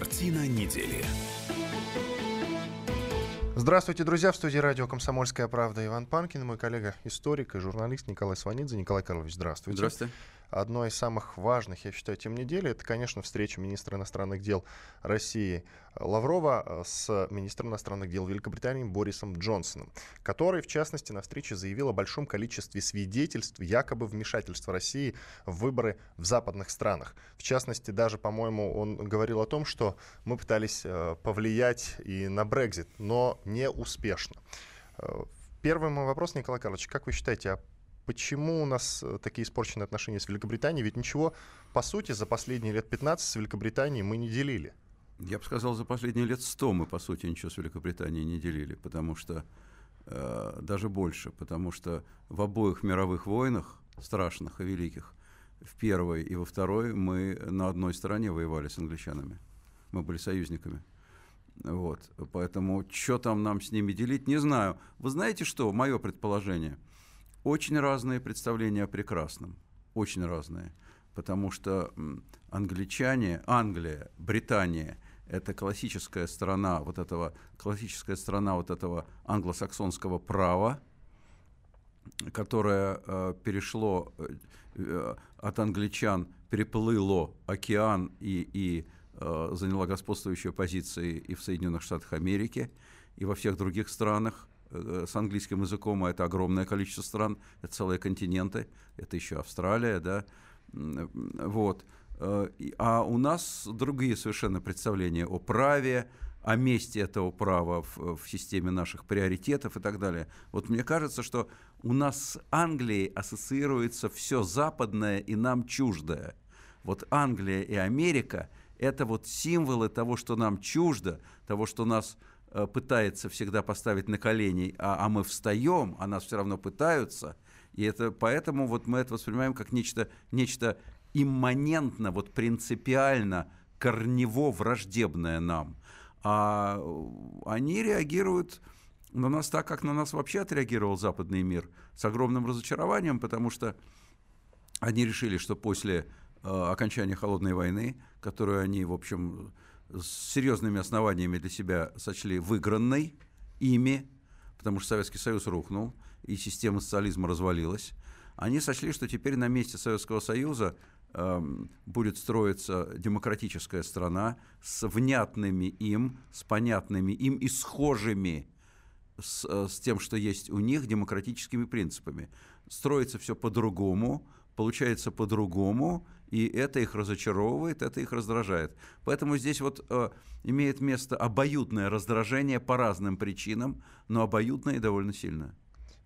Картина недели. Здравствуйте, друзья. В студии радио «Комсомольская правда» Иван Панкин, мой коллега, историк и журналист Николай Сванидзе. Николай Карлович, здравствуйте. Здравствуйте. Одной из самых важных, я считаю, тем недели, это, конечно, встреча министра иностранных дел России Лаврова э, с министром иностранных дел Великобритании Борисом Джонсоном, который, в частности, на встрече заявил о большом количестве свидетельств якобы вмешательства России в выборы в западных странах. В частности, даже, по-моему, он говорил о том, что мы пытались э, повлиять и на Брекзит, но не успешно. Э, первый мой вопрос, Николай Карлович, как вы считаете, а почему у нас э, такие испорченные отношения с Великобританией? Ведь ничего, по сути, за последние лет 15 с Великобританией мы не делили. Я бы сказал, за последние лет 100 мы, по сути, ничего с Великобританией не делили, потому что э, даже больше, потому что в обоих мировых войнах, страшных и великих, в первой и во второй мы на одной стороне воевали с англичанами. Мы были союзниками. Вот. Поэтому что там нам с ними делить, не знаю. Вы знаете что, мое предположение – очень разные представления о прекрасном, очень разные, потому что англичане, Англия, Британия – это классическая страна вот этого, классическая страна вот этого англосаксонского права, которое э, перешло э, э от англичан, переплыло океан и, и э, заняла господствующие позиции и в Соединенных Штатах Америки, и во всех других странах. Э, с английским языком, а это огромное количество стран, это целые континенты, это еще Австралия, да, вот. Э, а у нас другие совершенно представления о праве, о месте этого права в, в системе наших приоритетов и так далее. Вот мне кажется, что у нас с Англией ассоциируется все западное и нам чуждое. Вот Англия и Америка – это вот символы того, что нам чуждо, того, что нас Э, пытается всегда поставить на колени, а, а мы встаем, а нас все равно пытаются. И это, поэтому вот мы это воспринимаем как нечто, нечто имманентно, вот принципиально, корнево враждебное нам. А они реагируют на нас так, как на нас вообще отреагировал западный мир, с огромным разочарованием, потому что они решили, что после э, окончания холодной войны, которую они, в общем, с серьезными основаниями для себя сочли выигранной ими, потому что Советский Союз рухнул, и система социализма развалилась, они сочли, что теперь на месте Советского Союза э, будет строиться демократическая страна с внятными им, с понятными им и схожими с, э, с тем, что есть у них, демократическими принципами. Строится все по-другому, получается по-другому, и это их разочаровывает, это их раздражает. Поэтому здесь вот э, имеет место обоюдное раздражение по разным причинам, но обоюдное и довольно сильное.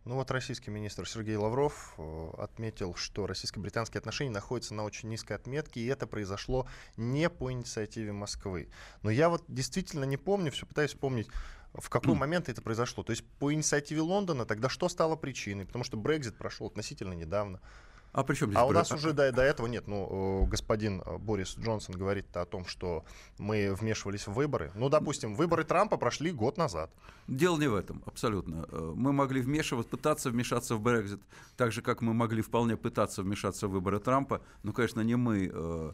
Ну вот российский министр Сергей Лавров э, отметил, что российско-британские отношения находятся на очень низкой отметке, и это произошло не по инициативе Москвы. Но я вот действительно не помню, все пытаюсь вспомнить, в какой момент это произошло. То есть по инициативе Лондона тогда что стало причиной? Потому что Брекзит прошел относительно недавно. А при чем здесь А у нас уже до, до этого нет. Ну, господин э, Борис Джонсон говорит о том, что мы вмешивались в выборы. Ну, допустим, выборы Трампа прошли год назад. Дело не в этом, абсолютно. Э, мы могли вмешиваться, пытаться вмешаться в Брекзит, так же, как мы могли вполне пытаться вмешаться в выборы Трампа. Но, конечно, не мы э,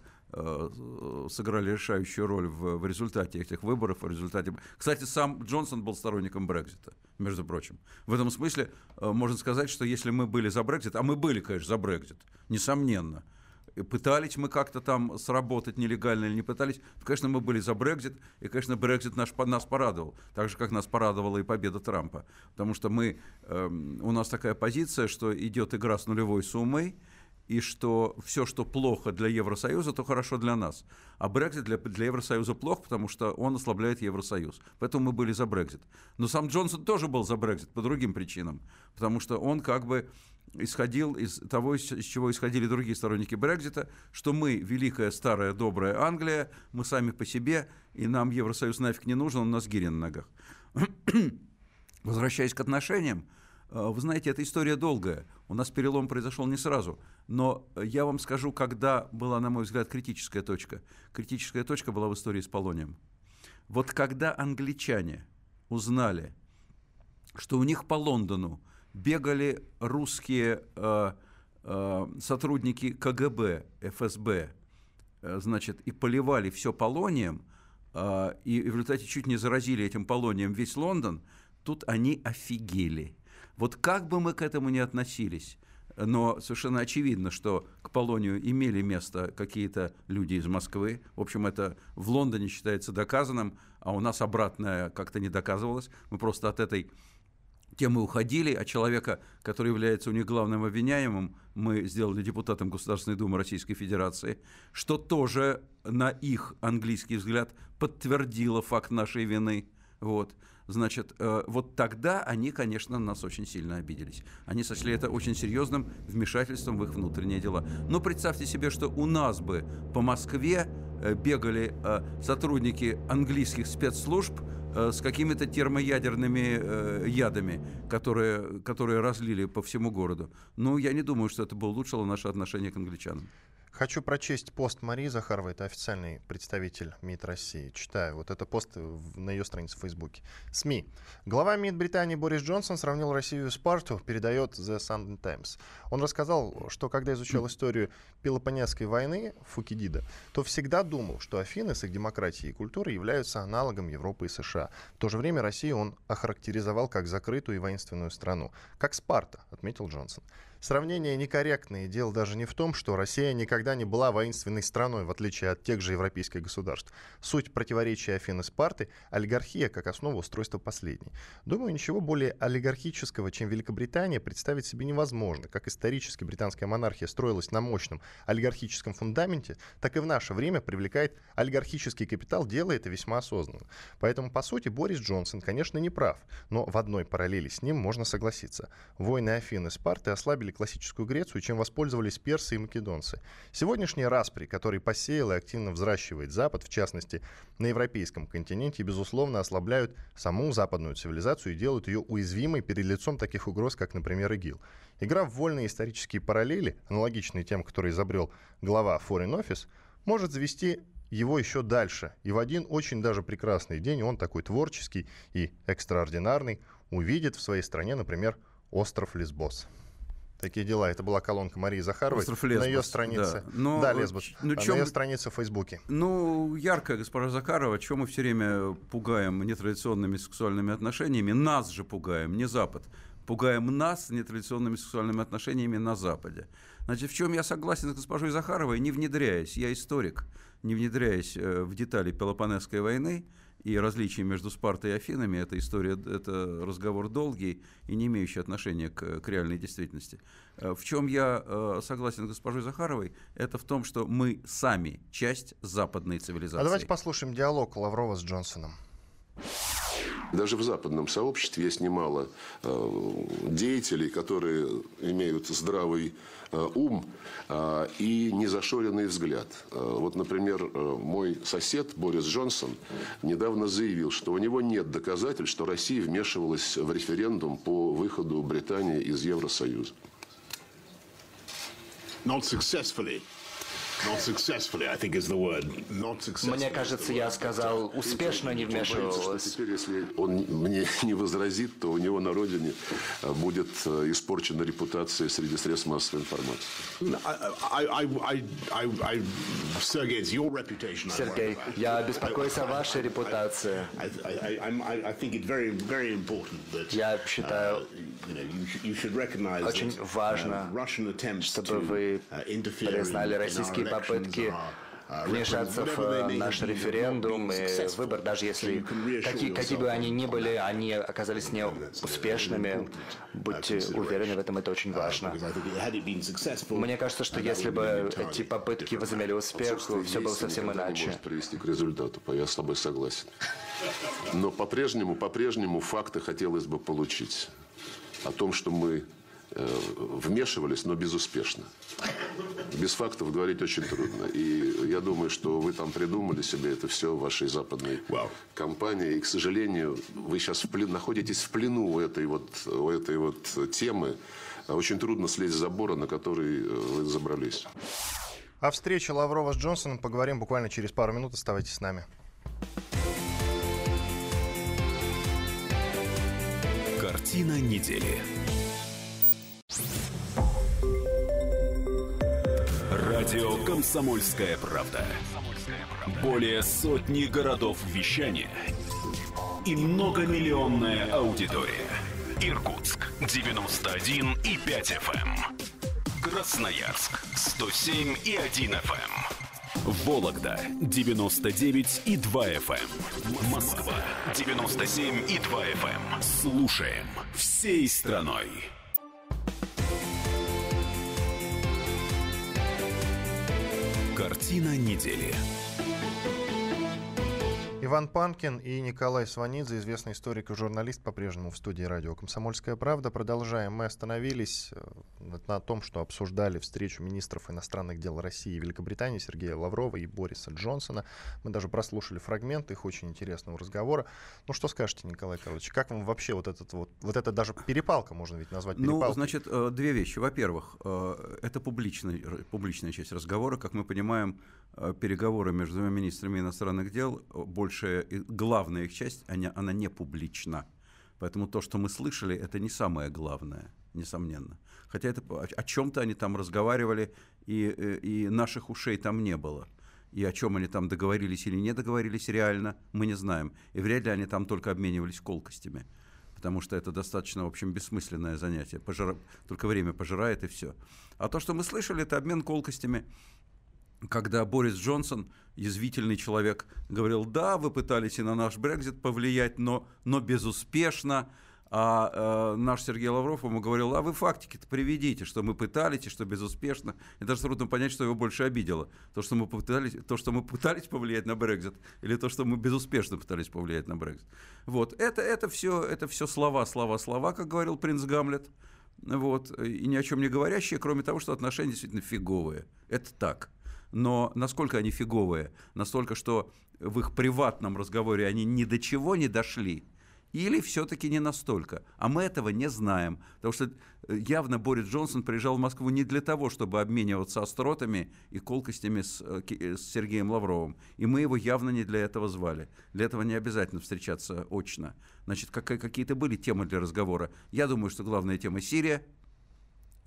сыграли решающую роль в, в результате этих выборов, в результате... Кстати, сам Джонсон был сторонником Брекзита, между прочим. В этом смысле можно сказать, что если мы были за Брекзит, а мы были, конечно, за Брекзит, несомненно. Пытались мы как-то там сработать нелегально или не пытались, конечно, мы были за Брекзит, и, конечно, Брекзит наш, нас порадовал, так же, как нас порадовала и победа Трампа. Потому что мы, э, у нас такая позиция, что идет игра с нулевой суммой, и что все, что плохо для Евросоюза, то хорошо для нас. А Брекзит для, для Евросоюза плохо, потому что он ослабляет Евросоюз. Поэтому мы были за Брекзит. Но сам Джонсон тоже был за Брекзит по другим причинам, потому что он как бы исходил из того, из чего исходили другие сторонники Брекзита, что мы великая, старая, добрая Англия, мы сами по себе, и нам Евросоюз нафиг не нужен, он у нас гири на ногах. Возвращаясь к отношениям, э, вы знаете, эта история долгая. У нас перелом произошел не сразу. Но я вам скажу, когда была, на мой взгляд, критическая точка. Критическая точка была в истории с Полонием. Вот когда англичане узнали, что у них по Лондону бегали русские э, э, сотрудники КГБ, ФСБ, э, значит, и поливали все полонием, э, и в результате чуть не заразили этим полонием весь Лондон, тут они офигели. Вот как бы мы к этому ни относились, но совершенно очевидно, что к Полонию имели место какие-то люди из Москвы. В общем, это в Лондоне считается доказанным, а у нас обратное как-то не доказывалось. Мы просто от этой темы уходили, а человека, который является у них главным обвиняемым, мы сделали депутатом Государственной Думы Российской Федерации, что тоже на их английский взгляд подтвердило факт нашей вины. Вот. Значит, э, вот тогда они, конечно, на нас очень сильно обиделись. Они сочли это очень серьезным вмешательством в их внутренние дела. Но представьте себе, что у нас бы по Москве э, бегали э, сотрудники английских спецслужб с какими-то термоядерными ядами, которые, которые разлили по всему городу. Ну, я не думаю, что это бы улучшило наше отношение к англичанам. Хочу прочесть пост Марии Захаровой, это официальный представитель МИД России. Читаю, вот это пост на ее странице в Фейсбуке. СМИ. Глава МИД Британии Борис Джонсон сравнил Россию с Спарту, передает The Sunday Times. Он рассказал, что когда изучал историю Пелопонесской войны Фукидида, то всегда думал, что Афины с их демократией и культурой являются аналогом Европы и США. В то же время Россию он охарактеризовал как закрытую и воинственную страну. Как Спарта, отметил Джонсон. Сравнение некорректное. Дело даже не в том, что Россия никогда не была воинственной страной, в отличие от тех же европейских государств. Суть противоречия Афин и Спарты – олигархия как основа устройства последней. Думаю, ничего более олигархического, чем Великобритания, представить себе невозможно. Как исторически британская монархия строилась на мощном олигархическом фундаменте, так и в наше время привлекает олигархический капитал, делая это весьма осознанно. Поэтому, по сути, Борис Джонсон, конечно, не прав, но в одной параллели с ним можно согласиться. Войны Афин и Спарты ослабили ослабили классическую Грецию, чем воспользовались персы и македонцы. Сегодняшний распри, который посеял и активно взращивает Запад, в частности, на европейском континенте, безусловно, ослабляют саму западную цивилизацию и делают ее уязвимой перед лицом таких угроз, как, например, ИГИЛ. Игра в вольные исторические параллели, аналогичные тем, которые изобрел глава Foreign Office, может завести его еще дальше. И в один очень даже прекрасный день он такой творческий и экстраординарный увидит в своей стране, например, остров Лесбос. Такие дела. Это была колонка Марии Захаровой Остров Лесбос, на ее странице. Да, Но, да Лесбос. Ну, чем... На ее странице в Фейсбуке. Ну, яркая госпожа Захарова, чем мы все время пугаем нетрадиционными сексуальными отношениями, нас же пугаем, не Запад. Пугаем нас нетрадиционными сексуальными отношениями на Западе. Значит, в чем я согласен с госпожой Захаровой, не внедряясь, я историк, не внедряясь э, в детали Пелопонесской войны, и различия между Спартой и Афинами, эта история, это разговор долгий и не имеющий отношения к, к реальной действительности. Э, в чем я э, согласен с госпожой Захаровой, это в том, что мы сами часть западной цивилизации. А давайте послушаем диалог Лаврова с Джонсоном. Даже в западном сообществе есть немало э, деятелей, которые имеют здравый э, ум э, и незашоренный взгляд. Вот, например, мой сосед Борис Джонсон недавно заявил, что у него нет доказательств, что Россия вмешивалась в референдум по выходу Британии из Евросоюза. Not successfully. Мне кажется, я сказал, успешно не вмешивалась. Теперь, если он мне не возразит, то у него на родине э, будет э, испорчена репутация среди средств массовой информации. Сергей, я беспокоюсь о вашей репутации. Я считаю, uh, очень важно, uh, чтобы вы uh, признали российские попытки вмешаться в наш референдум и выбор, даже если какие, какие бы они ни были, они оказались неуспешными. Будьте уверены в этом, это очень важно. Мне кажется, что если бы эти попытки возымели успех, все было совсем иначе. Может привести к результату, я с тобой согласен. Но по-прежнему, по-прежнему факты хотелось бы получить о том, что мы Э, вмешивались, но безуспешно. Без фактов говорить очень трудно. И я думаю, что вы там придумали себе это все в вашей западной wow. компании. И, к сожалению, вы сейчас в плен, находитесь в плену у этой, вот, у этой вот темы. Очень трудно слезть с забора, на который э, вы забрались. О встрече Лаврова с Джонсоном поговорим буквально через пару минут. Оставайтесь с нами. Картина недели. Радио «Комсомольская правда». Более сотни городов вещания и многомиллионная аудитория. Иркутск 91 и 5 FM. Эм. Красноярск 107 и 1 FM. Вологда 99 и 2 FM. Эм. Москва 97 и 2 FM. Эм. Слушаем всей страной. Картина недели. Иван Панкин и Николай Сванидзе, известный историк и журналист, по-прежнему в студии радио «Комсомольская правда». Продолжаем. Мы остановились э, на том, что обсуждали встречу министров иностранных дел России и Великобритании Сергея Лаврова и Бориса Джонсона. Мы даже прослушали фрагмент их очень интересного разговора. Ну, что скажете, Николай Карлович, как вам вообще вот этот вот, вот это даже перепалка, можно ведь назвать ну, перепалкой? Ну, значит, э, две вещи. Во-первых, э, это публичная, публичная часть разговора. Как мы понимаем, переговоры между двумя министрами иностранных дел больше большая, главная их часть, она, она не публична. Поэтому то, что мы слышали, это не самое главное, несомненно. Хотя это о чем-то они там разговаривали, и, э, и наших ушей там не было. И о чем они там договорились или не договорились реально, мы не знаем. И вряд ли они там только обменивались колкостями. Потому что это достаточно, в общем, бессмысленное занятие. Пожира... Только время пожирает и все. А то, что мы слышали, это обмен колкостями когда Борис Джонсон, язвительный человек, говорил, да, вы пытались и на наш Брекзит повлиять, но, но безуспешно, а э, наш Сергей Лавров ему говорил, а вы фактики-то приведите, что мы пытались, что безуспешно. И даже трудно понять, что его больше обидело. То, что мы пытались, то, что мы пытались повлиять на Брекзит, или то, что мы безуспешно пытались повлиять на Брекзит. Вот. Это, это, все, это все слова, слова, слова, как говорил принц Гамлет. Вот. И ни о чем не говорящие, кроме того, что отношения действительно фиговые. Это так но насколько они фиговые, настолько, что в их приватном разговоре они ни до чего не дошли, или все-таки не настолько. А мы этого не знаем. Потому что э, явно Борис Джонсон приезжал в Москву не для того, чтобы обмениваться остротами и колкостями с, э, э, с Сергеем Лавровым. И мы его явно не для этого звали. Для этого не обязательно встречаться очно. Значит, какие-то были темы для разговора. Я думаю, что главная тема Сирия –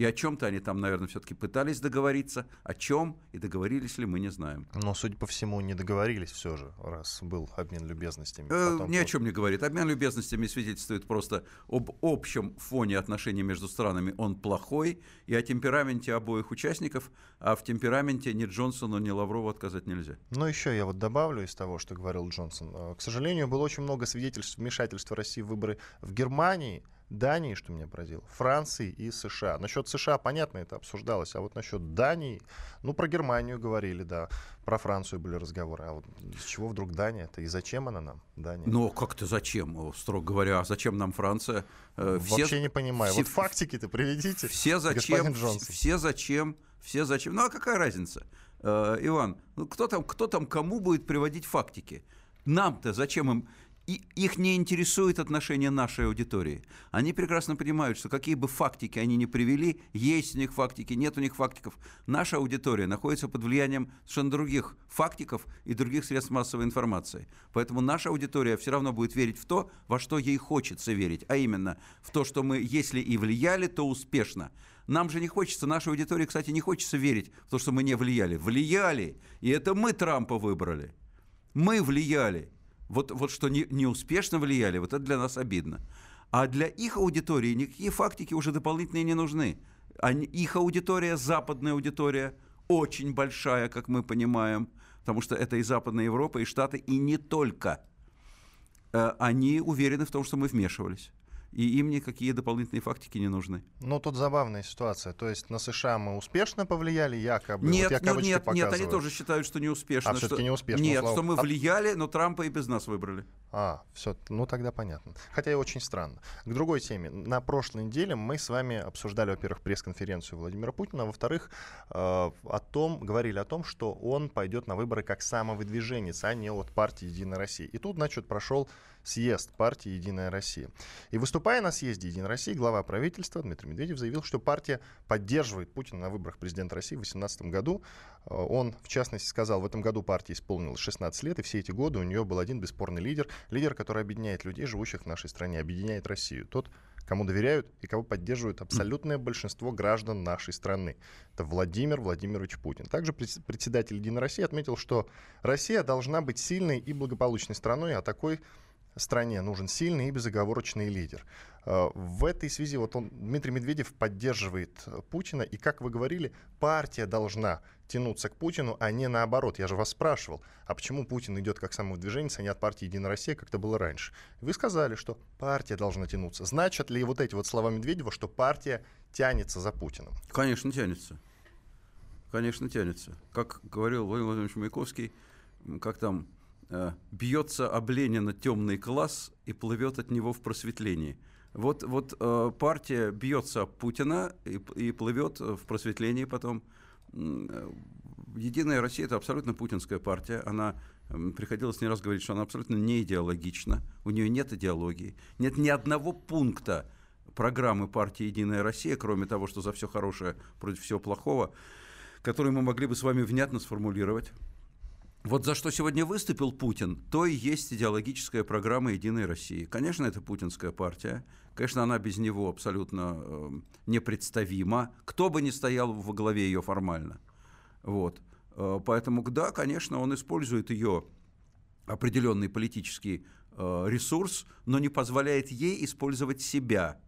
и о чем-то они там, наверное, все-таки пытались договориться. О чем и договорились ли, мы не знаем. Но, судя по всему, не договорились все же, раз был обмен любезностями. Э, ни о чем не говорит. Обмен любезностями свидетельствует просто об общем фоне отношений между странами. Он плохой. И о темпераменте обоих участников. А в темпераменте ни Джонсону, ни Лаврову отказать нельзя. Но еще я вот добавлю из того, что говорил Джонсон. Э, к сожалению, было очень много свидетельств вмешательства России в выборы в Германии Дании, что меня поразило, Франции и США. Насчет США, понятно, это обсуждалось, а вот насчет Дании, ну, про Германию говорили, да, про Францию были разговоры. А вот с чего вдруг Дания? Это и зачем она нам, Дания? Ну, как-то зачем, строго говоря, а зачем нам Франция? Э, все, Вообще не понимаю. Все, вот фактики-то приведите, Все зачем, все зачем, все зачем. Ну, а какая разница? Э, Иван, ну, кто там, кто там кому будет приводить фактики? Нам-то зачем им и их не интересует отношение нашей аудитории. Они прекрасно понимают, что какие бы фактики они ни привели, есть у них фактики, нет у них фактиков. Наша аудитория находится под влиянием совершенно других фактиков и других средств массовой информации. Поэтому наша аудитория все равно будет верить в то, во что ей хочется верить, а именно в то, что мы, если и влияли, то успешно. Нам же не хочется, нашей аудитории, кстати, не хочется верить в то, что мы не влияли. Влияли, и это мы Трампа выбрали. Мы влияли вот, вот что не, не успешно влияли, вот это для нас обидно. А для их аудитории никакие фактики уже дополнительные не нужны. Они, их аудитория, западная аудитория, очень большая, как мы понимаем, потому что это и Западная Европа, и Штаты, и не только. Э, они уверены в том, что мы вмешивались и им никакие дополнительные фактики не нужны. Ну, тут забавная ситуация. То есть на США мы успешно повлияли, якобы? Нет, вот ну, нет, нет, они тоже считают, что не успешно. А все-таки не успешно? Нет, слава... что мы а влияли, но Трампа и без нас выбрали. А, все, ну тогда понятно. Хотя и очень странно. К другой теме. На прошлой неделе мы с вами обсуждали, во-первых, пресс-конференцию Владимира Путина, а во-вторых, э, о том, говорили о том, что он пойдет на выборы как самовыдвиженец, а не от партии «Единая Россия». И тут, значит, прошел съезд партии «Единая Россия». И выступая на съезде «Единой России», глава правительства Дмитрий Медведев заявил, что партия поддерживает Путина на выборах президента России в 2018 году. Э, он, в частности, сказал, в этом году партии исполнилось 16 лет, и все эти годы у нее был один бесспорный лидер, лидер, который объединяет людей, живущих в нашей стране, объединяет Россию. Тот, кому доверяют и кого поддерживают абсолютное большинство граждан нашей страны. Это Владимир Владимирович Путин. Также председатель Единой России отметил, что Россия должна быть сильной и благополучной страной, а такой стране нужен сильный и безоговорочный лидер. Э, в этой связи вот он, Дмитрий Медведев поддерживает Путина, и, как вы говорили, партия должна тянуться к Путину, а не наоборот. Я же вас спрашивал, а почему Путин идет как самовыдвиженец, а не от партии «Единая Россия», как это было раньше? Вы сказали, что партия должна тянуться. Значат ли вот эти вот слова Медведева, что партия тянется за Путиным? Конечно, тянется. Конечно, тянется. Как говорил Владимир Владимирович Маяковский, как там Э, бьется об Ленина темный класс и плывет от него в просветлении. Вот, вот э, партия бьется Путина и, и плывет в просветлении потом. Э, Единая Россия – это абсолютно путинская партия. Она, приходилось не раз говорить, что она абсолютно не идеологична. У нее нет идеологии. Нет ни одного пункта программы партии «Единая Россия», кроме того, что за все хорошее против всего плохого, который мы могли бы с вами внятно сформулировать. Вот за что сегодня выступил Путин, то и есть идеологическая программа «Единой России». Конечно, это путинская партия. Конечно, она без него абсолютно э, непредставима. Кто бы ни стоял во главе ее формально. Вот. Э, поэтому, да, конечно, он использует ее определенный политический э, ресурс, но не позволяет ей использовать себя,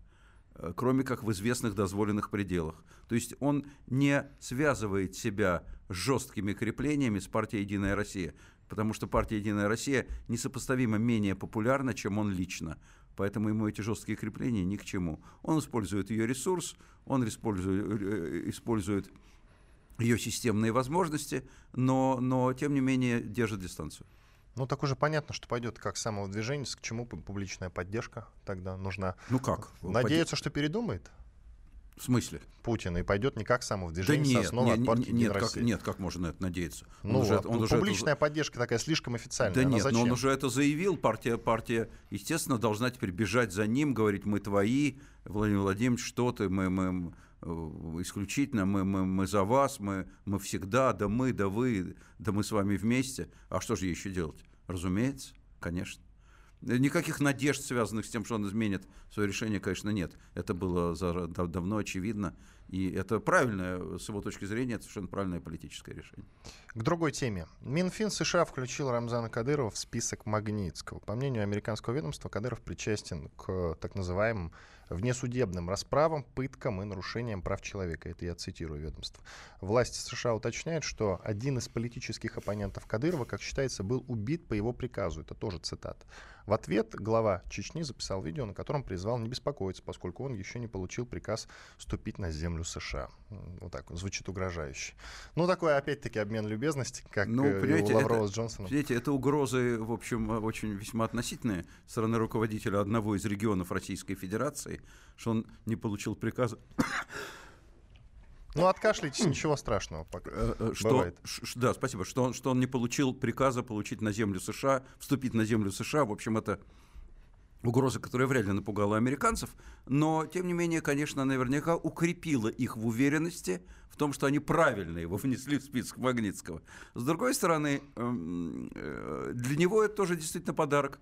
э, кроме как в известных дозволенных пределах. То есть он не связывает себя жесткими креплениями с партией «Единая Россия», потому что партия «Единая Россия» несопоставимо менее популярна, чем он лично. Поэтому ему эти жесткие крепления ни к чему. Он использует ее ресурс, он использует, э, использует ее системные возможности, но, но тем не менее держит дистанцию. Ну, так уже понятно, что пойдет как самовыдвижение, к чему публичная поддержка тогда нужна. Ну как? Надеяться, что передумает? В смысле? Путина и пойдет не как самовыдвижение да нет, нет, от партии нет, как, нет, как можно на это надеяться? Ну, он уже, он уже публичная это... поддержка такая слишком официальная. Да нет, зачем? но он уже это заявил. Партия, партия, естественно, должна теперь бежать за ним, говорить, мы твои, Владимир Владимирович, что ты, мы, мы э, исключительно мы, мы, мы за вас, мы, мы всегда, да мы, да вы, да мы с вами вместе. А что же еще делать? Разумеется, конечно. Никаких надежд, связанных с тем, что он изменит свое решение, конечно, нет. Это было давно очевидно. И это правильное, с его точки зрения, это совершенно правильное политическое решение. К другой теме. Минфин США включил Рамзана Кадырова в список Магнитского. По мнению американского ведомства, Кадыров причастен к так называемым внесудебным расправам, пыткам и нарушениям прав человека. Это я цитирую ведомство. Власти США уточняют, что один из политических оппонентов Кадырова, как считается, был убит по его приказу. Это тоже цитат. В ответ глава Чечни записал видео, на котором призвал не беспокоиться, поскольку он еще не получил приказ вступить на землю США. Вот так звучит угрожающе. Ну, такой, опять-таки, обмен любезности, как ну, э, у Лаврова это, с Джонсоном. Понимаете, это угрозы, в общем, очень весьма относительные со стороны руководителя одного из регионов Российской Федерации, что он не получил приказа ну, откашляйтесь, ничего страшного пока. Э, э, что, Бывает. да, спасибо. Что он, что он не получил приказа получить на землю США, вступить на землю США. В общем, это угроза, которая вряд ли напугала американцев, но, тем не менее, конечно, наверняка укрепила их в уверенности в том, что они правильно его внесли в список Магнитского. С другой стороны, эм, э, для него это тоже действительно подарок.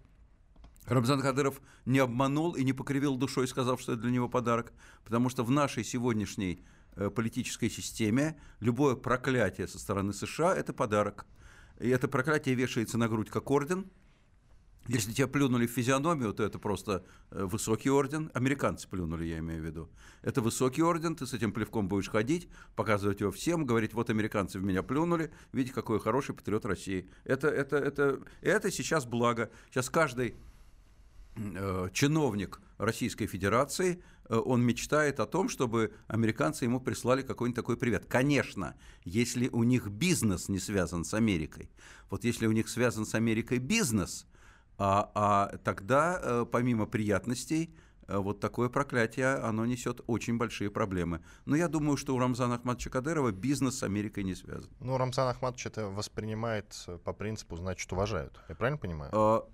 Рамзан Кадыров не обманул и не покривил душой, сказав, что это для него подарок, потому что в нашей сегодняшней Э, политической системе любое проклятие со стороны США – это подарок. И это проклятие вешается на грудь как орден. Если тебя плюнули в физиономию, то это просто э, высокий орден. Американцы плюнули, я имею в виду. Это высокий орден, ты с этим плевком будешь ходить, показывать его всем, говорить, вот американцы в меня плюнули, видите, какой хороший патриот России. Это, это, это, это сейчас благо. Сейчас каждый э, чиновник Российской Федерации Э, он мечтает о том, чтобы американцы ему прислали какой-нибудь такой привет. Конечно, если у них бизнес не связан с Америкой. Вот если у них связан с Америкой бизнес, а, а тогда, э, помимо приятностей, э, вот такое проклятие, оно несет очень большие проблемы. Но я думаю, что у Рамзана Ахматовича Кадырова бизнес с Америкой не связан. Ну, Рамзан Ахматович это воспринимает по принципу, значит, уважают. Я правильно понимаю? А,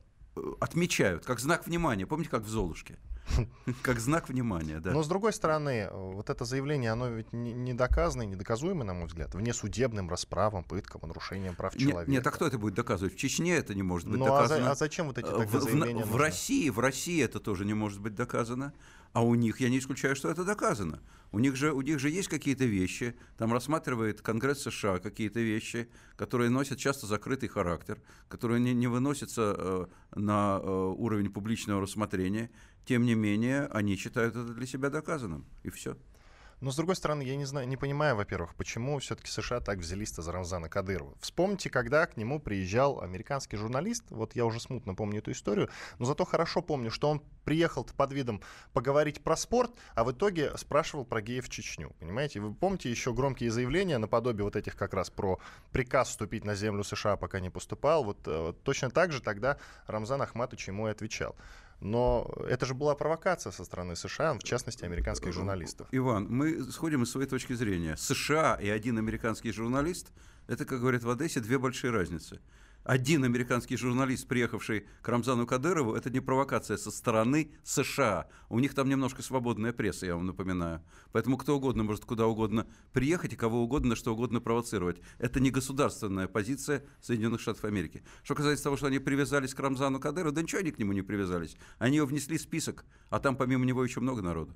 отмечают, как знак внимания. Помните, как в «Золушке»? Как знак внимания, да. Но, с другой стороны, вот это заявление, оно ведь не доказано и недоказуемо, на мой взгляд, внесудебным расправам, пыткам, нарушением прав человека. Нет, а кто это будет доказывать? В Чечне это не может быть ну, доказано. А, а зачем вот эти в, заявления в России, в России это тоже не может быть доказано. А у них, я не исключаю, что это доказано. У них же, у них же есть какие-то вещи, там рассматривает Конгресс США какие-то вещи, которые носят часто закрытый характер, которые не, не выносятся э, на э, уровень публичного рассмотрения. Тем не менее, они считают это для себя доказанным, и все. Но, с другой стороны, я не знаю, не понимаю, во-первых, почему все-таки США так взялись-то за Рамзана Кадырова. Вспомните, когда к нему приезжал американский журналист, вот я уже смутно помню эту историю, но зато хорошо помню, что он приехал под видом поговорить про спорт, а в итоге спрашивал про геев в Чечню. Понимаете? Вы помните еще громкие заявления наподобие вот этих как раз про приказ вступить на землю США, пока не поступал. Вот, э, точно так же тогда Рамзан Ахматович ему и отвечал. Но это же была провокация со стороны США, в частности, американских журналистов. Иван, мы сходим из своей точки зрения. США и один американский журналист – это, как говорят в Одессе, две большие разницы один американский журналист, приехавший к Рамзану Кадырову, это не провокация со стороны США. У них там немножко свободная пресса, я вам напоминаю. Поэтому кто угодно может куда угодно приехать и кого угодно, что угодно провоцировать. Это не государственная позиция Соединенных Штатов Америки. Что касается того, что они привязались к Рамзану Кадырову, да ничего они к нему не привязались. Они его внесли в список, а там помимо него еще много народу.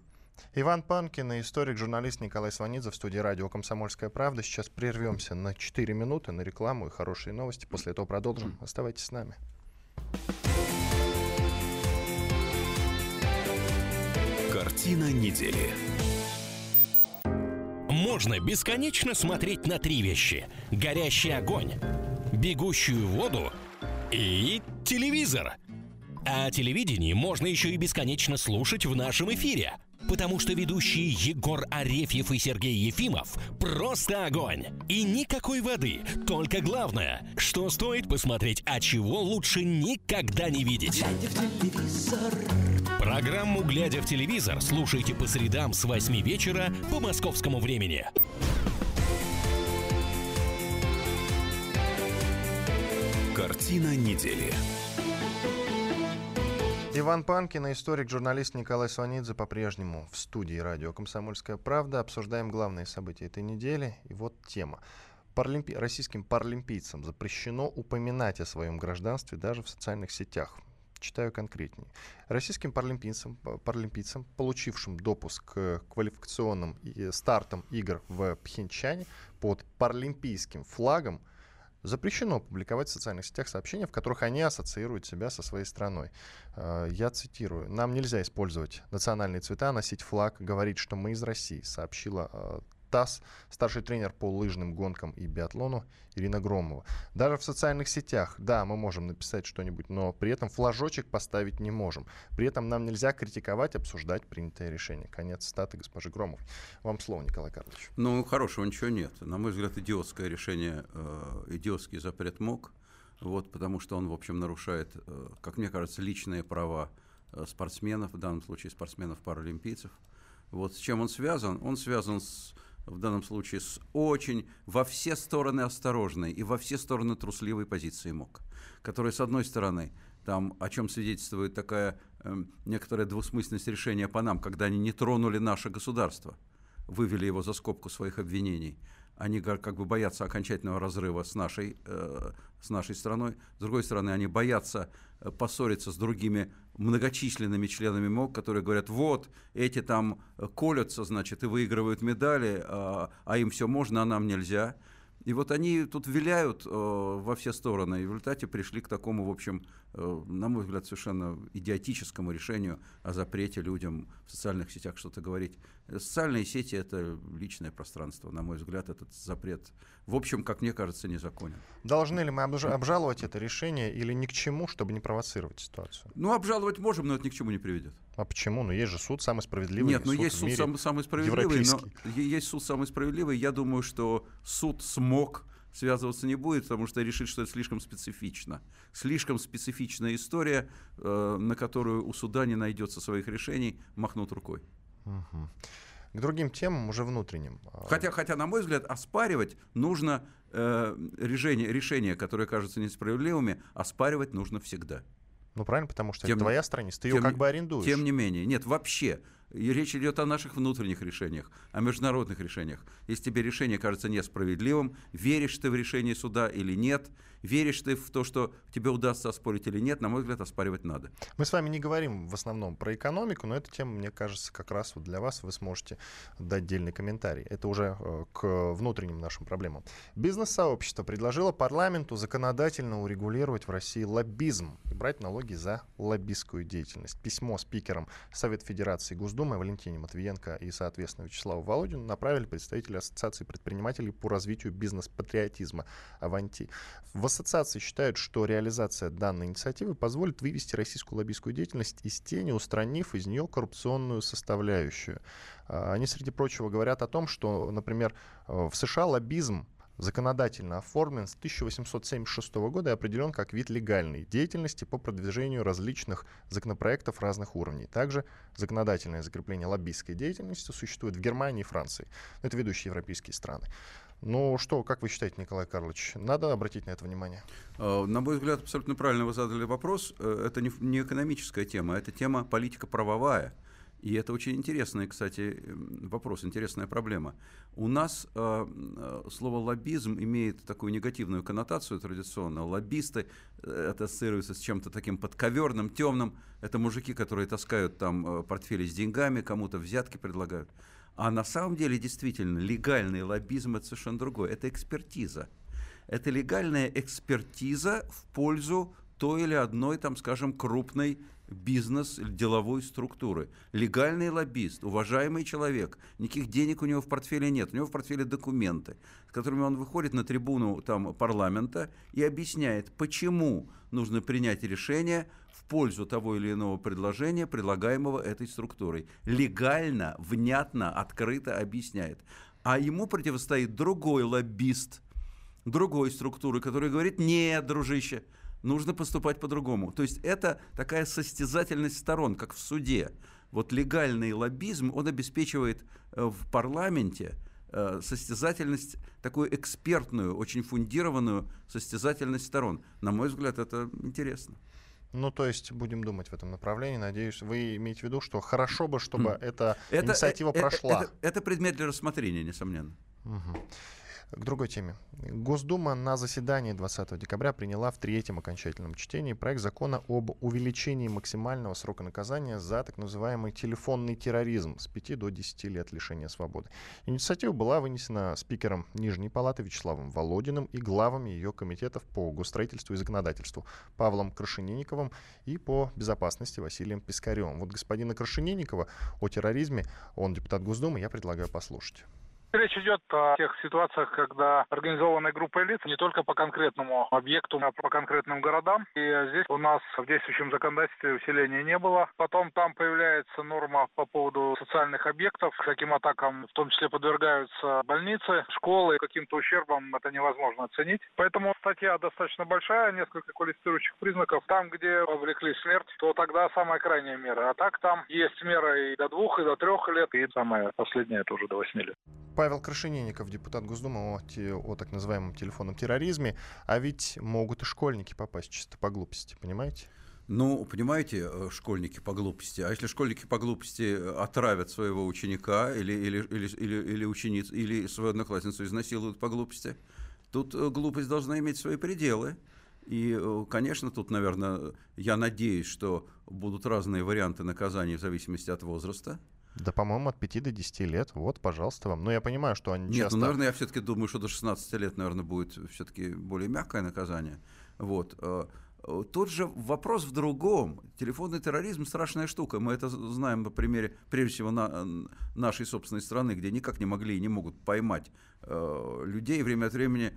Иван Панкин и историк, журналист Николай Сванидзе в студии радио «Комсомольская правда». Сейчас прервемся на 4 минуты на рекламу и хорошие новости. После этого продолжим. Оставайтесь с нами. Картина недели. Можно бесконечно смотреть на три вещи. Горящий огонь, бегущую воду и телевизор. А телевидение можно еще и бесконечно слушать в нашем эфире – потому что ведущие Егор Арефьев и Сергей Ефимов просто огонь. И никакой воды, только главное, что стоит посмотреть, а чего лучше никогда не видеть. Программу «Глядя в телевизор» слушайте по средам с 8 вечера по московскому времени. Картина недели. Иван Панкин и историк, журналист Николай Сванидзе по-прежнему в студии радио «Комсомольская правда». Обсуждаем главные события этой недели. И вот тема. Паралимпи... Российским паралимпийцам запрещено упоминать о своем гражданстве даже в социальных сетях. Читаю конкретнее. Российским паралимпийцам, паралимпийцам получившим допуск к квалификационным стартам игр в Пхенчане под паралимпийским флагом – запрещено публиковать в социальных сетях сообщения, в которых они ассоциируют себя со своей страной. Э, я цитирую. «Нам нельзя использовать национальные цвета, носить флаг, говорить, что мы из России», сообщила э, ТАСС, старший тренер по лыжным гонкам и биатлону Ирина Громова. Даже в социальных сетях, да, мы можем написать что-нибудь, но при этом флажочек поставить не можем. При этом нам нельзя критиковать, обсуждать принятое решение. Конец статы госпожи Громов. Вам слово, Николай Карлович. Ну, хорошего ничего нет. На мой взгляд, идиотское решение, э, идиотский запрет МОК, вот, потому что он, в общем, нарушает, э, как мне кажется, личные права э, спортсменов, в данном случае спортсменов-паралимпийцев. Вот с чем он связан? Он связан с в данном случае с очень во все стороны осторожной и во все стороны трусливой позиции МОК, которая, с одной стороны, там, о чем свидетельствует такая э, некоторая двусмысленность решения по нам, когда они не тронули наше государство, вывели его за скобку своих обвинений, они как бы боятся окончательного разрыва с нашей, э, с нашей страной. С другой стороны, они боятся э, поссориться с другими многочисленными членами МОК, которые говорят, вот, эти там э, колются, значит, и выигрывают медали, а, а им все можно, а нам нельзя. И вот они тут виляют э, во все стороны, и в результате пришли к такому, в общем, на мой взгляд, совершенно идиотическому решению о запрете людям в социальных сетях что-то говорить. Социальные сети – это личное пространство. На мой взгляд, этот запрет, в общем, как мне кажется, незаконен. Должны ли мы обжаловать это решение или ни к чему, чтобы не провоцировать ситуацию? Ну, обжаловать можем, но это ни к чему не приведет. А почему? Ну, есть же суд самый справедливый. Нет, ну есть суд самый, самый справедливый, но есть суд самый справедливый. Я думаю, что суд смог связываться не будет, потому что решит, что это слишком специфично. Слишком специфичная история, э, на которую у суда не найдется своих решений, махнут рукой. Угу. К другим темам, уже внутренним. А, хотя, хотя на мой взгляд, оспаривать нужно э, решения, решения, которые кажутся несправедливыми, оспаривать нужно всегда. Ну правильно, потому что тем, это твоя страница, ты тем, ее как бы арендуешь. Тем не менее, нет, вообще. И речь идет о наших внутренних решениях, о международных решениях. Если тебе решение кажется несправедливым, веришь ты в решение суда или нет, веришь ты в то, что тебе удастся оспорить или нет, на мой взгляд, оспаривать надо. Мы с вами не говорим в основном про экономику, но эта тема, мне кажется, как раз вот для вас вы сможете дать отдельный комментарий. Это уже э, к внутренним нашим проблемам. Бизнес-сообщество предложило парламенту законодательно урегулировать в России лоббизм и брать налоги за лоббистскую деятельность. Письмо спикерам Совет Федерации Госдумы Валентине Матвиенко и, соответственно, Вячеславу Володину направили представители Ассоциации предпринимателей по развитию бизнес-патриотизма «Аванти». В ассоциации считают, что реализация данной инициативы позволит вывести российскую лоббистскую деятельность из тени, устранив из нее коррупционную составляющую. А, они, среди прочего, говорят о том, что, например, в США лоббизм законодательно оформлен с 1876 года и определен как вид легальной деятельности по продвижению различных законопроектов разных уровней. Также законодательное закрепление лоббистской деятельности существует в Германии и Франции. Это ведущие европейские страны. Ну что, как вы считаете, Николай Карлович, надо обратить на это внимание? А, на мой взгляд, абсолютно правильно вы задали вопрос. Э, это не экономическая тема, это тема политико-правовая. И это очень интересный, кстати, вопрос, интересная проблема. У нас э, э, слово лоббизм имеет такую негативную коннотацию традиционно. Лоббисты э, это ассоциируется с чем-то таким подковерным, темным. Это мужики, которые таскают там э, портфели с деньгами, кому-то взятки предлагают. А на самом деле, действительно, легальный лоббизм – это совершенно другое. Это экспертиза. Это легальная экспертиза в пользу той или одной, там, скажем, крупной бизнес деловой структуры. Легальный лоббист, уважаемый человек, никаких денег у него в портфеле нет, у него в портфеле документы, с которыми он выходит на трибуну там, парламента и объясняет, почему нужно принять решение в пользу того или иного предложения, предлагаемого этой структурой. Легально, внятно, открыто объясняет. А ему противостоит другой лоббист другой структуры, который говорит, нет, дружище, нужно поступать по-другому. То есть это такая состязательность сторон, как в суде. Вот легальный лоббизм, он обеспечивает э, в парламенте э, состязательность, такую экспертную, очень фундированную состязательность сторон. На мой взгляд, это интересно. Ну, то есть будем думать в этом направлении. Надеюсь, вы имеете в виду, что хорошо бы, чтобы хм. эта это, инициатива это, прошла. Это, это предмет для рассмотрения, несомненно. Угу. К другой теме. Госдума на заседании 20 декабря приняла в третьем окончательном чтении проект закона об увеличении максимального срока наказания за так называемый телефонный терроризм с 5 до 10 лет лишения свободы. Инициатива была вынесена спикером Нижней палаты Вячеславом Володиным и главами ее комитетов по госстроительству и законодательству Павлом Крашенинниковым и по безопасности Василием Пискаревым. Вот господина Крашенинникова о терроризме, он депутат Госдумы, я предлагаю послушать. Речь идет о тех ситуациях, когда организованная группа лиц не только по конкретному объекту, а по конкретным городам. И здесь у нас в действующем законодательстве усиления не было. Потом там появляется норма по поводу социальных объектов. Таким атакам в том числе подвергаются больницы, школы. Каким-то ущербом это невозможно оценить. Поэтому статья достаточно большая, несколько квалифицирующих признаков. Там, где повлекли смерть, то тогда самая крайняя мера. А так там есть мера и до двух, и до трех лет, и самая последняя это уже до восьми лет. Павел Крашенинников, депутат Госдумы, о, о так называемом телефонном терроризме. А ведь могут и школьники попасть чисто по глупости, понимаете? Ну, понимаете, э, школьники по глупости. А если школьники по глупости отравят своего ученика или, или, или, или, или учениц, или свою одноклассницу изнасилуют по глупости, тут э, глупость должна иметь свои пределы. И, э, конечно, тут, наверное, я надеюсь, что будут разные варианты наказаний в зависимости от возраста. Да, по-моему, от 5 до 10 лет. Вот, пожалуйста, вам. Но я понимаю, что они Нет, часто... ну, наверное, я все-таки думаю, что до 16 лет, наверное, будет все-таки более мягкое наказание. Вот. Э, э, тот же вопрос в другом. Телефонный терроризм – страшная штука. Мы это знаем на примере, прежде всего, на нашей собственной страны, где никак не могли и не могут поймать э, людей. Время от времени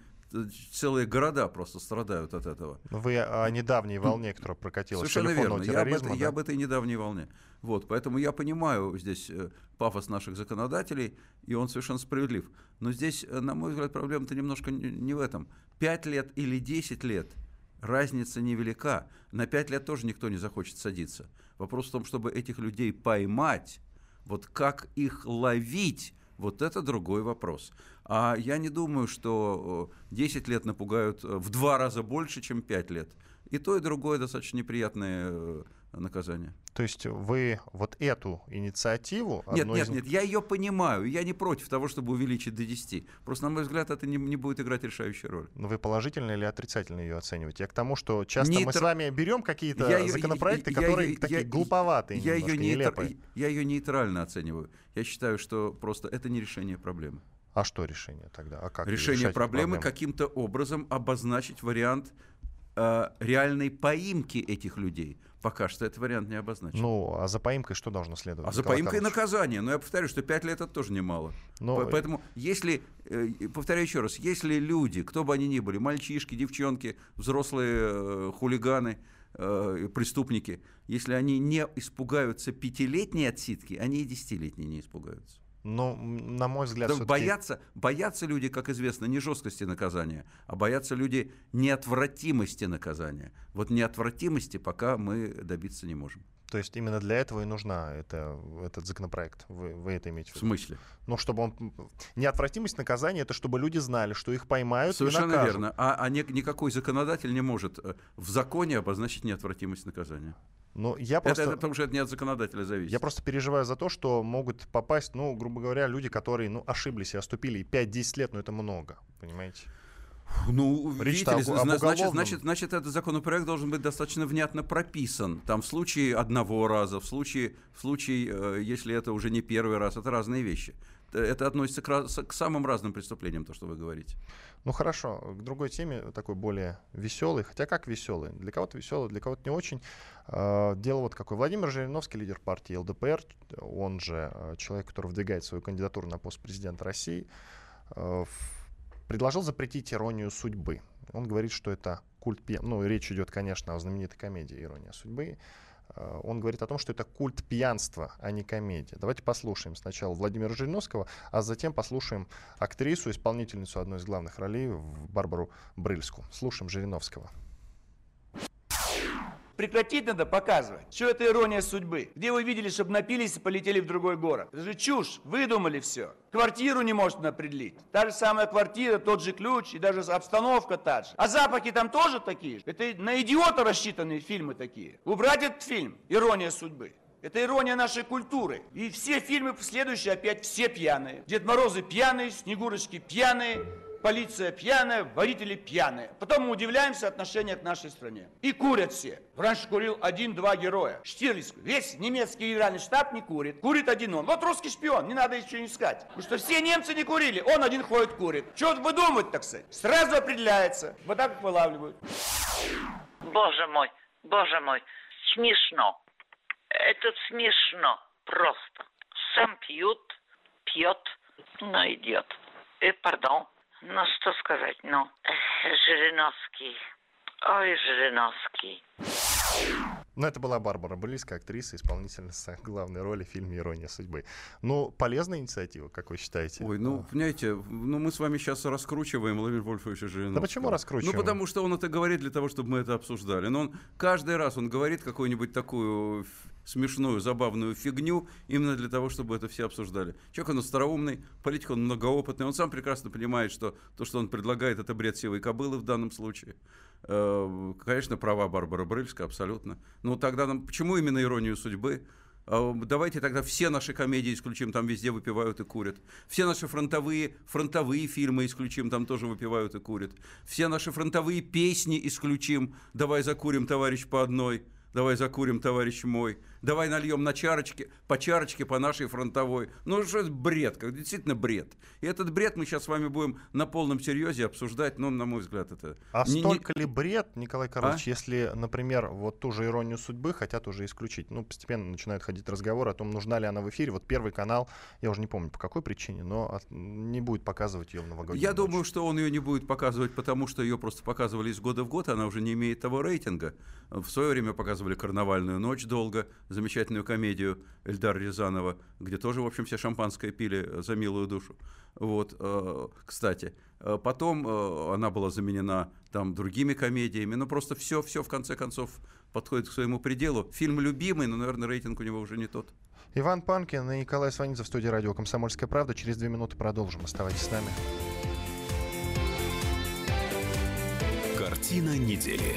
целые города просто страдают от этого. Вы о недавней волне, которая прокатилась Совершенно верно. Я об, этой, да? я об этой недавней волне. Вот, поэтому я понимаю здесь э, пафос наших законодателей, и он совершенно справедлив. Но здесь, э, на мой взгляд, проблема-то немножко не в этом. Пять лет или десять лет разница невелика. На пять лет тоже никто не захочет садиться. Вопрос в том, чтобы этих людей поймать, вот как их ловить, вот это другой вопрос. А я не думаю, что 10 лет напугают э, в два раза больше, чем 5 лет. И то, и другое достаточно неприятное э, наказание. То есть вы вот эту инициативу... Нет, нет, из... нет, я ее понимаю, я не против того, чтобы увеличить до 10. Просто, на мой взгляд, это не, не будет играть решающую роль. Но вы положительно или отрицательно ее оцениваете? Я к тому, что часто Нейтр... мы с вами берем какие-то я законопроекты, я, которые я, такие я, глуповатые я ее нейтр... Я ее нейтрально оцениваю. Я считаю, что просто это не решение проблемы. А что решение тогда? А как решение проблемы каким-то образом обозначить вариант э, реальной поимки этих людей. Пока что этот вариант не обозначен. Ну, а за поимкой что должно следовать? А за поимкой наказание. Но я повторю, что 5 лет это тоже немало. Но... Поэтому, если, э, повторяю еще раз, если люди, кто бы они ни были, мальчишки, девчонки, взрослые э, хулиганы, э, преступники, если они не испугаются пятилетней отсидки, они и десятилетней не испугаются. Но, на мой взгляд, да, боятся, боятся люди, как известно, не жесткости наказания, а боятся люди неотвратимости наказания. Вот неотвратимости пока мы добиться не можем. То есть именно для этого и нужна это, этот законопроект. Вы, вы это имеете в виду? В смысле? Ну, чтобы он... Неотвратимость наказания — это чтобы люди знали, что их поймают Совершенно и верно. А, а не, никакой законодатель не может э, в законе обозначить неотвратимость наказания. Ну, я просто... это, это потому что это не от законодателя зависит. Я просто переживаю за то, что могут попасть, ну, грубо говоря, люди, которые, ну, ошиблись и оступили. И 5-10 лет, ну, это много, понимаете? Ну, видите ли, значит, значит, значит, этот законопроект должен быть достаточно внятно прописан. Там в случае одного раза, в случае, в случае, э, если это уже не первый раз, это разные вещи. Это относится к, к самым разным преступлениям, то, что вы говорите. Ну хорошо, к другой теме, такой более веселый, хотя как веселый, для кого-то веселый, для кого-то не очень. А, дело вот какое. Владимир Жириновский, лидер партии ЛДПР, он же человек, который выдвигает свою кандидатуру на пост президента России, предложил запретить иронию судьбы. Он говорит, что это культ пьян... Ну, речь идет, конечно, о знаменитой комедии «Ирония судьбы». Э, он говорит о том, что это культ пьянства, а не комедия. Давайте послушаем сначала Владимира Жириновского, а затем послушаем актрису, исполнительницу одной из главных ролей, Барбару Брыльску. Слушаем Жириновского. Прекратить надо показывать. Что это ирония судьбы? Где вы видели, чтобы напились и полетели в другой город? Это же чушь. Выдумали все. Квартиру не может определить. Та же самая квартира, тот же ключ и даже обстановка та же. А запахи там тоже такие же. Это на идиота рассчитанные фильмы такие. Убрать этот фильм «Ирония судьбы». Это ирония нашей культуры. И все фильмы следующие опять все пьяные. Дед Морозы пьяные, Снегурочки пьяные, полиция пьяная, водители пьяные. Потом мы удивляемся отношению к нашей стране. И курят все. Раньше курил один-два героя. Штирлиц, весь немецкий генеральный штаб не курит. Курит один он. Вот русский шпион, не надо еще не искать. Потому что все немцы не курили, он один ходит курит. Что выдумывать, так сказать? Сразу определяется. Вот так вылавливают. Боже мой, боже мой, смешно. Это смешно просто. Сам пьют, пьет, но идет. И, пардон, ну, что сказать, ну, Жириновский. Ой, Жириновский. Ну, это была Барбара Близкая, актриса, исполнительница главной роли в фильме «Ирония судьбы». Ну, полезная инициатива, как вы считаете? Ой, ну, понимаете, ну, мы с вами сейчас раскручиваем Владимир Вольфовича Жириновского. Да почему раскручиваем? Ну, потому что он это говорит для того, чтобы мы это обсуждали. Но он каждый раз он говорит какую-нибудь такую смешную, забавную фигню именно для того, чтобы это все обсуждали. Человек он остроумный, политик он многоопытный, он сам прекрасно понимает, что то, что он предлагает, это бред сивой кобылы в данном случае. Э, конечно, права Барбара Брыльска, абсолютно. Но тогда нам... Почему именно иронию судьбы? А, давайте тогда все наши комедии исключим, там везде выпивают и курят. Все наши фронтовые, фронтовые фильмы исключим, там тоже выпивают и курят. Все наши фронтовые песни исключим, давай закурим, товарищ, по одной – давай закурим, товарищ мой, давай нальем на чарочке, по чарочке по нашей фронтовой. Ну, что это бред, как действительно бред. И этот бред мы сейчас с вами будем на полном серьезе обсуждать, ну, на мой взгляд, это... А не, столько не... ли бред, Николай Карлович, а? если, например, вот ту же иронию судьбы хотят уже исключить? Ну, постепенно начинают ходить разговоры о том, нужна ли она в эфире. Вот Первый канал, я уже не помню по какой причине, но не будет показывать ее в новогоднюю Я ночь. думаю, что он ее не будет показывать, потому что ее просто показывали из года в год, она уже не имеет того рейтинга. В свое время показывали показывали «Карнавальную ночь» долго, замечательную комедию Эльдара Рязанова, где тоже, в общем, все шампанское пили за милую душу. Вот, э, кстати. Э, потом э, она была заменена там другими комедиями, но просто все, все в конце концов подходит к своему пределу. Фильм любимый, но, наверное, рейтинг у него уже не тот. Иван Панкин и Николай Сванидзе в студии радио «Комсомольская правда». Через две минуты продолжим. Оставайтесь с нами. Картина недели.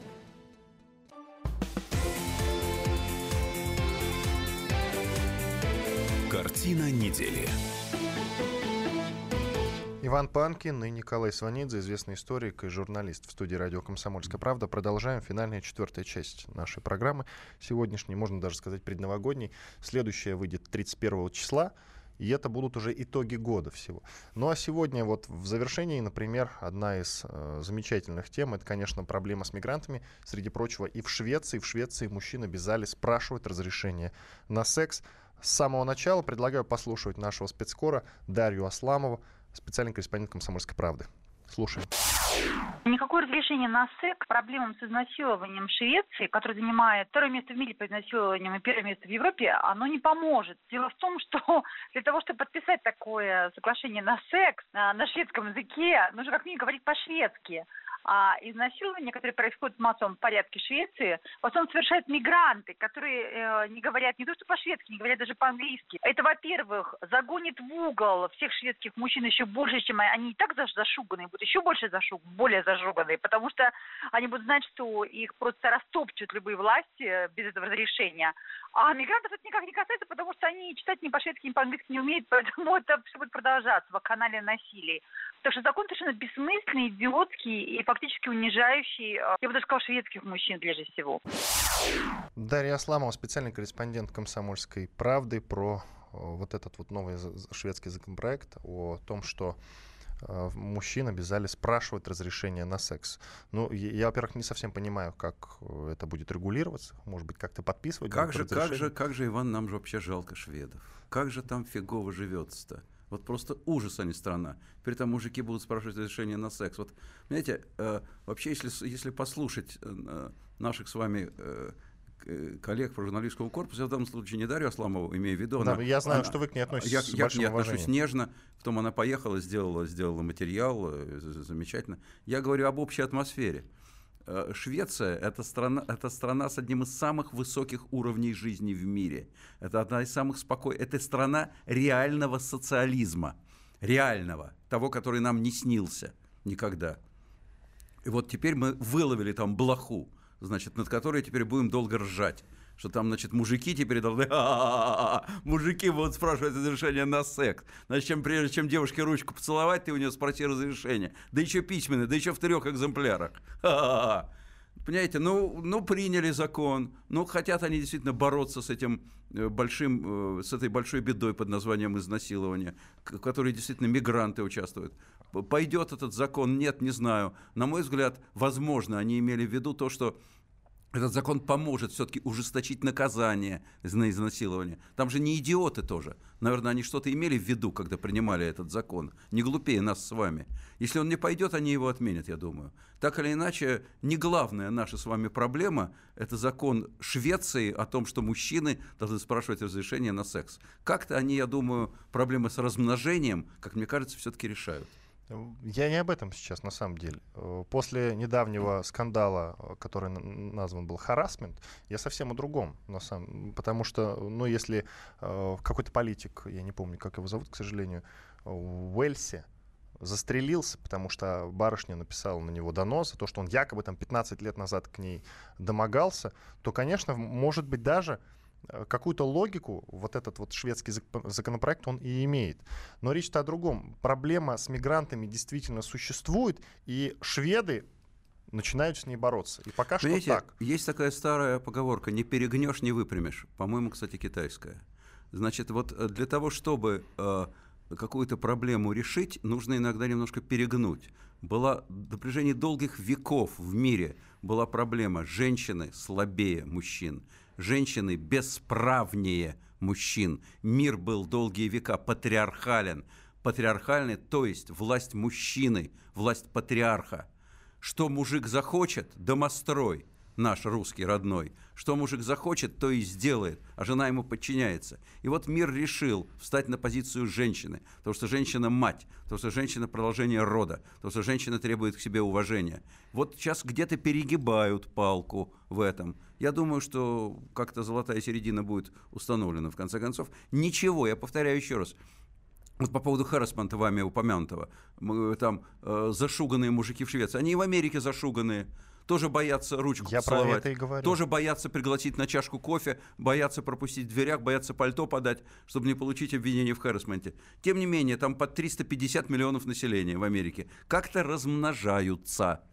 Картина недели. Иван Панкин и Николай Сванидзе, известный историк и журналист в студии радио «Комсомольская правда». Продолжаем финальная четвертая часть нашей программы. Сегодняшней, можно даже сказать, предновогодней. Следующая выйдет 31 числа. И это будут уже итоги года всего. Ну а сегодня вот в завершении, например, одна из э, замечательных тем, это, конечно, проблема с мигрантами. Среди прочего, и в Швеции, в Швеции мужчины обязали спрашивать разрешение на секс. С самого начала предлагаю послушать нашего спецкора Дарью Асламову, специальный корреспондент «Комсомольской правды». Слушаем. Никакое разрешение на секс проблемам с изнасилованием Швеции, которая занимает второе место в мире по изнасилованиям и первое место в Европе, оно не поможет. Дело в том, что для того, чтобы подписать такое соглашение на секс на, на шведском языке, нужно как минимум говорить по-шведски. А изнасилования, которые происходят в массовом порядке в Швеции, в основном совершают мигранты, которые э, не говорят не то что по-шведски, не говорят даже по-английски. Это, во-первых, загонит в угол всех шведских мужчин еще больше, чем они и так зашуганные, будут еще больше зашуг, более зажуганные, потому что они будут знать, что их просто растопчут любые власти э, без этого разрешения. А мигрантов это никак не касается, потому что они читать ни по-шведски, ни по-английски не умеют, поэтому это все будет продолжаться в канале насилия. Так что закон совершенно бессмысленный, идиотский и фактически унижающий, э, я бы даже сказала, шведских мужчин прежде всего. Дарья Асламова, специальный корреспондент «Комсомольской правды» про э, вот этот вот новый шведский законопроект о том, что э, мужчин обязали спрашивать разрешение на секс. Ну, я, во-первых, не совсем понимаю, как это будет регулироваться. Может быть, как-то подписывать. Как же, как же, как же, Иван, нам же вообще жалко шведов. Как же там фигово живется-то? Вот просто ужас, а не страна. При этом мужики будут спрашивать разрешение на секс. Вот, знаете, э, вообще, если, если послушать э, наших с вами э, коллег по журналистскому корпусу, я в данном случае не Дарью Асламову имею в виду. Да, она, я знаю, она, что вы к ней относитесь я, с я к ней отношусь нежно. Потом она поехала, сделала, сделала материал, э, замечательно. Я говорю об общей атмосфере. Э, Швеция это страна, это страна с одним из самых высоких уровней жизни в мире. Это одна из самых спокойных. Это страна реального социализма. Реального. Того, который нам не снился никогда. И вот теперь мы выловили там блоху, значит, над которой теперь будем долго ржать что там, значит, мужики теперь должны, мужики будут спрашивать разрешение на секс. Значит, чем, прежде чем девушке ручку поцеловать, ты у нее спроси разрешение. Да еще письменный, да еще в трех экземплярах. Понимаете, ну, ну приняли закон, ну хотят они действительно бороться с этим большим, с этой большой бедой под названием изнасилование, в которой действительно мигранты участвуют. Пойдет этот закон? Нет, не знаю. На мой взгляд, возможно, они имели в виду то, что этот закон поможет все-таки ужесточить наказание за изнасилование. Там же не идиоты тоже. Наверное, они что-то имели в виду, когда принимали этот закон. Не глупее нас с вами. Если он не пойдет, они его отменят, я думаю. Так или иначе, не главная наша с вами проблема – это закон Швеции о том, что мужчины должны спрашивать разрешение на секс. Как-то они, я думаю, проблемы с размножением, как мне кажется, все-таки решают. Я не об этом сейчас, на самом деле. Э, после недавнего скандала, э, который назван был харасмент, я совсем о другом, на самом, потому что, ну, если э, какой-то политик, я не помню, как его зовут, к сожалению, в Уэльсе застрелился, потому что барышня написала на него донос, то, что он якобы там 15 лет назад к ней домогался, то, конечно, может быть даже Э, какую-то логику вот этот вот шведский законопроект он и имеет. Но речь-то о другом. Проблема с мигрантами действительно существует, и шведы начинают с ней бороться. И пока Видите, что так. Есть такая старая поговорка «не перегнешь, не выпрямишь». По-моему, кстати, китайская. Значит, вот э, для того, чтобы э, какую-то проблему решить, нужно иногда немножко перегнуть. Была на протяжении долгих веков в мире была проблема женщины слабее мужчин – женщины бесправнее мужчин. Мир был долгие века патриархален. Патриархальный, то есть власть мужчины, власть патриарха. Что мужик захочет, домострой. наш русский родной. Что мужик захочет, то и сделает, а жена ему подчиняется. И вот мир решил встать на позицию женщины, потому что женщина мать, потому что женщина продолжение рода, потому что женщина требует к себе уважения. Вот сейчас где-то перегибают палку в этом. Я думаю, что как-то золотая середина будет установлена в конце концов. Ничего, я повторяю еще раз, вот по поводу Харрисмента вами упомянутого, мы, там э, зашуганные мужики в Швеции, они и в Америке зашуганные тоже боятся ручку Я поцеловать, про это и говорю. тоже боятся пригласить на чашку кофе, боятся пропустить в дверях, боятся пальто подать, чтобы не получить обвинение в харасменте. Тем не менее, там под 350 миллионов населения в Америке как-то размножаются.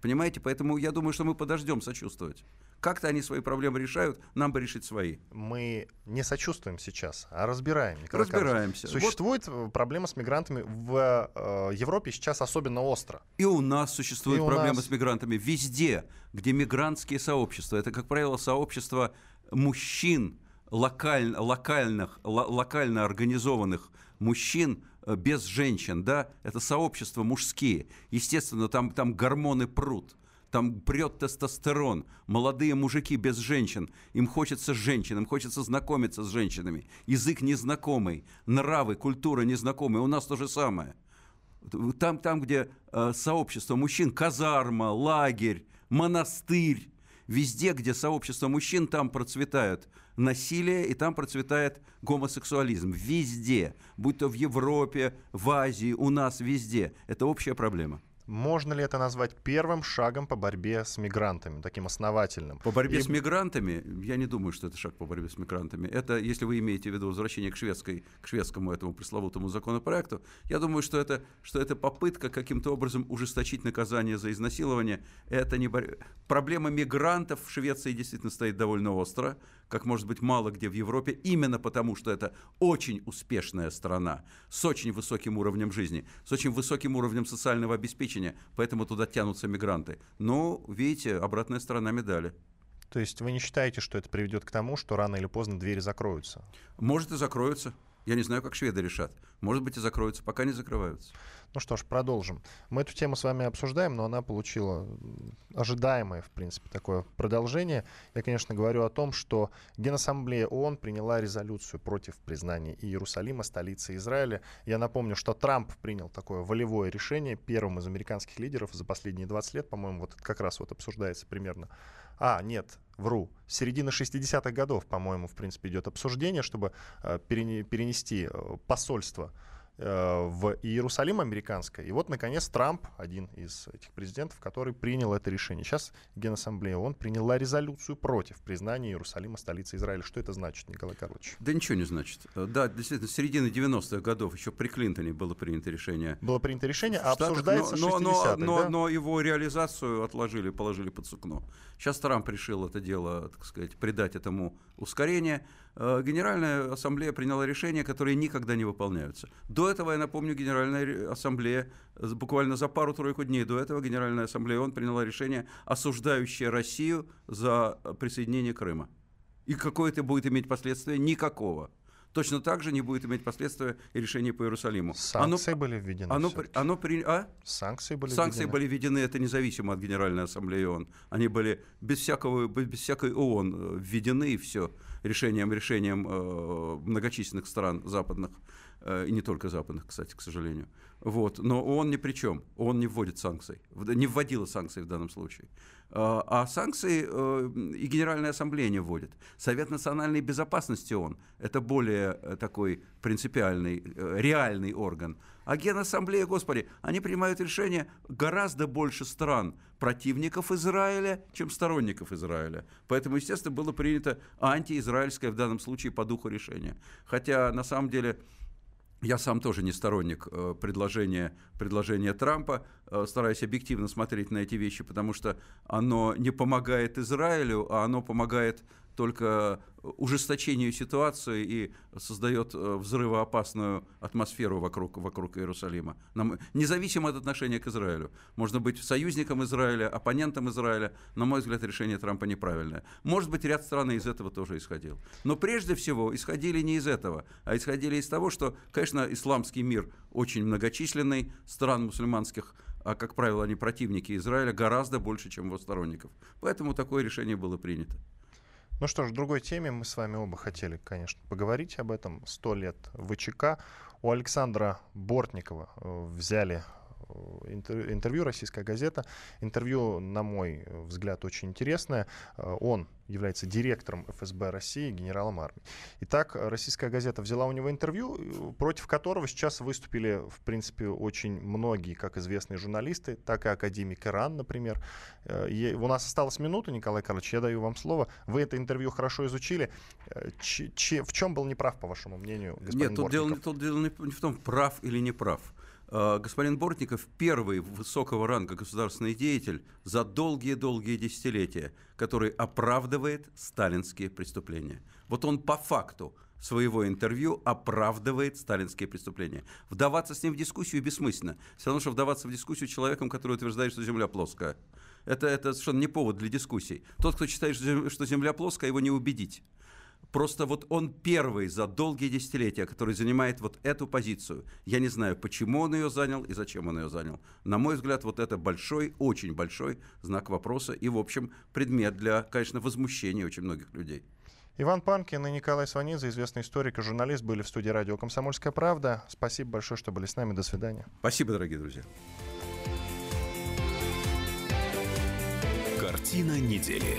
Понимаете, поэтому я думаю, что мы подождем сочувствовать. Как-то они свои проблемы решают, нам бы решить свои. Мы не сочувствуем сейчас, а разбираем. Николай Разбираемся. Карлович. Существует вот. проблема с мигрантами в э, Европе сейчас особенно остро. И у нас существует проблема нас... с мигрантами везде, где мигрантские сообщества. Это, как правило, сообщества мужчин, локаль, локальных, локально организованных мужчин, э, без женщин, да, это сообщества мужские. Естественно, там, там гормоны прут там прет тестостерон, молодые мужики без женщин, им хочется женщин, им хочется знакомиться с женщинами, язык незнакомый, нравы, культура незнакомая, у нас то же самое. Там, там где э, сообщество мужчин, казарма, лагерь, монастырь, везде, где сообщество мужчин, там процветают насилие, и там процветает гомосексуализм. Везде, будь то в Европе, в Азии, у нас везде. Это общая проблема. Можно ли это назвать первым шагом по борьбе с мигрантами, таким основательным? По борьбе И... с мигрантами, я не думаю, что это шаг по борьбе с мигрантами. Это, если вы имеете в виду возвращение к, шведской, к шведскому этому пресловутому законопроекту, я думаю, что это, что это попытка каким-то образом ужесточить наказание за изнасилование. Это не бор... Проблема мигрантов в Швеции действительно стоит довольно остро как может быть мало где в Европе, именно потому что это очень успешная страна с очень высоким уровнем жизни, с очень высоким уровнем социального обеспечения, поэтому туда тянутся мигранты. Но, видите, обратная сторона медали. То есть вы не считаете, что это приведет к тому, что рано или поздно двери закроются? Может и закроются. Я не знаю, как шведы решат. Может быть и закроются, пока не закрываются. Ну что ж, продолжим. Мы эту тему с вами обсуждаем, но она получила ожидаемое, в принципе, такое продолжение. Я, конечно, говорю о том, что Генассамблея ООН приняла резолюцию против признания Иерусалима столицей Израиля. Я напомню, что Трамп принял такое волевое решение первым из американских лидеров за последние 20 лет, по-моему, вот как раз вот обсуждается примерно. А, нет, вру. С середины 60-х годов, по-моему, в принципе, идет обсуждение, чтобы э, перенести э, посольство в Иерусалим американское. И вот, наконец, Трамп, один из этих президентов, который принял это решение. Сейчас Генассамблея ООН приняла резолюцию против признания Иерусалима столицей Израиля. Что это значит, Николай Карлович? Да ничего не значит. Э, да, действительно, с середины 90-х годов, еще при Клинтоне было принято решение. Было принято решение, а обсуждается но, но, но, но, да? но его реализацию отложили, положили под сукно. Сейчас Трамп решил это дело, так сказать, придать этому ускорение. Э, Генеральная ассамблея приняла решения, которые никогда не выполняются. До этого, я напомню, Генеральная ассамблея, буквально за пару-тройку дней до этого, Генеральная ассамблея ООН приняла решение, осуждающее Россию за присоединение Крыма. И какое это будет иметь последствия? Никакого. Точно так же не будет иметь последствия и решение по Иерусалиму. Санкции оно, были введены. Оно, оно при, а? Санкции были Санкции введены. были введены, это независимо от Генеральной Ассамблеи ООН. Они были без, всякого, без всякой ООН э, введены, и все, решением, решением э, многочисленных стран западных, э, и не только западных, кстати, к сожалению. Вот. Но ООН ни при чем, ООН не вводит санкций, не вводила санкции в данном случае. А, а санкции э, и Генеральная Ассамблея вводит. Совет национальной безопасности он. Это более э, такой принципиальный, э, реальный орган. А Генассамблея, господи, они принимают решения гораздо больше стран противников Израиля, чем сторонников Израиля. Поэтому, естественно, было принято антиизраильское в данном случае по духу решение. Хотя, на самом деле, я сам тоже не сторонник э, предложения, предложения Трампа, э, стараюсь объективно смотреть на эти вещи, потому что оно не помогает Израилю, а оно помогает только ужесточению ситуации и создает э, взрывоопасную атмосферу вокруг, вокруг Иерусалима. Нам, независимо от отношения к Израилю. Можно быть союзником Израиля, оппонентом Израиля. На мой взгляд, решение Трампа неправильное. Может быть, ряд стран из этого тоже исходил. Но прежде всего исходили не из этого, а исходили из того, что, конечно, исламский мир очень многочисленный, стран мусульманских а, как правило, они противники Израиля, гораздо больше, чем его сторонников. Поэтому такое решение было принято. Ну что ж, в другой теме мы с вами оба хотели, конечно, поговорить об этом. Сто лет ВЧК. У Александра Бортникова э, взяли интервью «Российская газета». Интервью, на мой взгляд, очень интересное. Э, он является директором ФСБ России, генералом армии. Итак, российская газета взяла у него интервью, против которого сейчас выступили, в принципе, очень многие, как известные журналисты, так и академик Иран, например. И у нас осталась минута, Николай Карлович, я даю вам слово. Вы это интервью хорошо изучили. Ч- ч- в чем был неправ, по вашему мнению, господин Нет, тут дело, тут дело не в том, прав или не прав. Господин Бортников первый высокого ранга государственный деятель за долгие-долгие десятилетия, который оправдывает сталинские преступления. Вот он по факту своего интервью оправдывает сталинские преступления. Вдаваться с ним в дискуссию бессмысленно. Все равно, что вдаваться в дискуссию человеком, который утверждает, что Земля плоская. Это, это совершенно не повод для дискуссий. Тот, кто считает, что Земля плоская, его не убедить. Просто вот он первый за долгие десятилетия, который занимает вот эту позицию. Я не знаю, почему он ее занял и зачем он ее занял. На мой взгляд, вот это большой, очень большой знак вопроса и, в общем, предмет для, конечно, возмущения очень многих людей. Иван Панкин и Николай Сванидзе, известный историк и журналист, были в студии радио «Комсомольская правда». Спасибо большое, что были с нами. До свидания. Спасибо, дорогие друзья. Картина недели.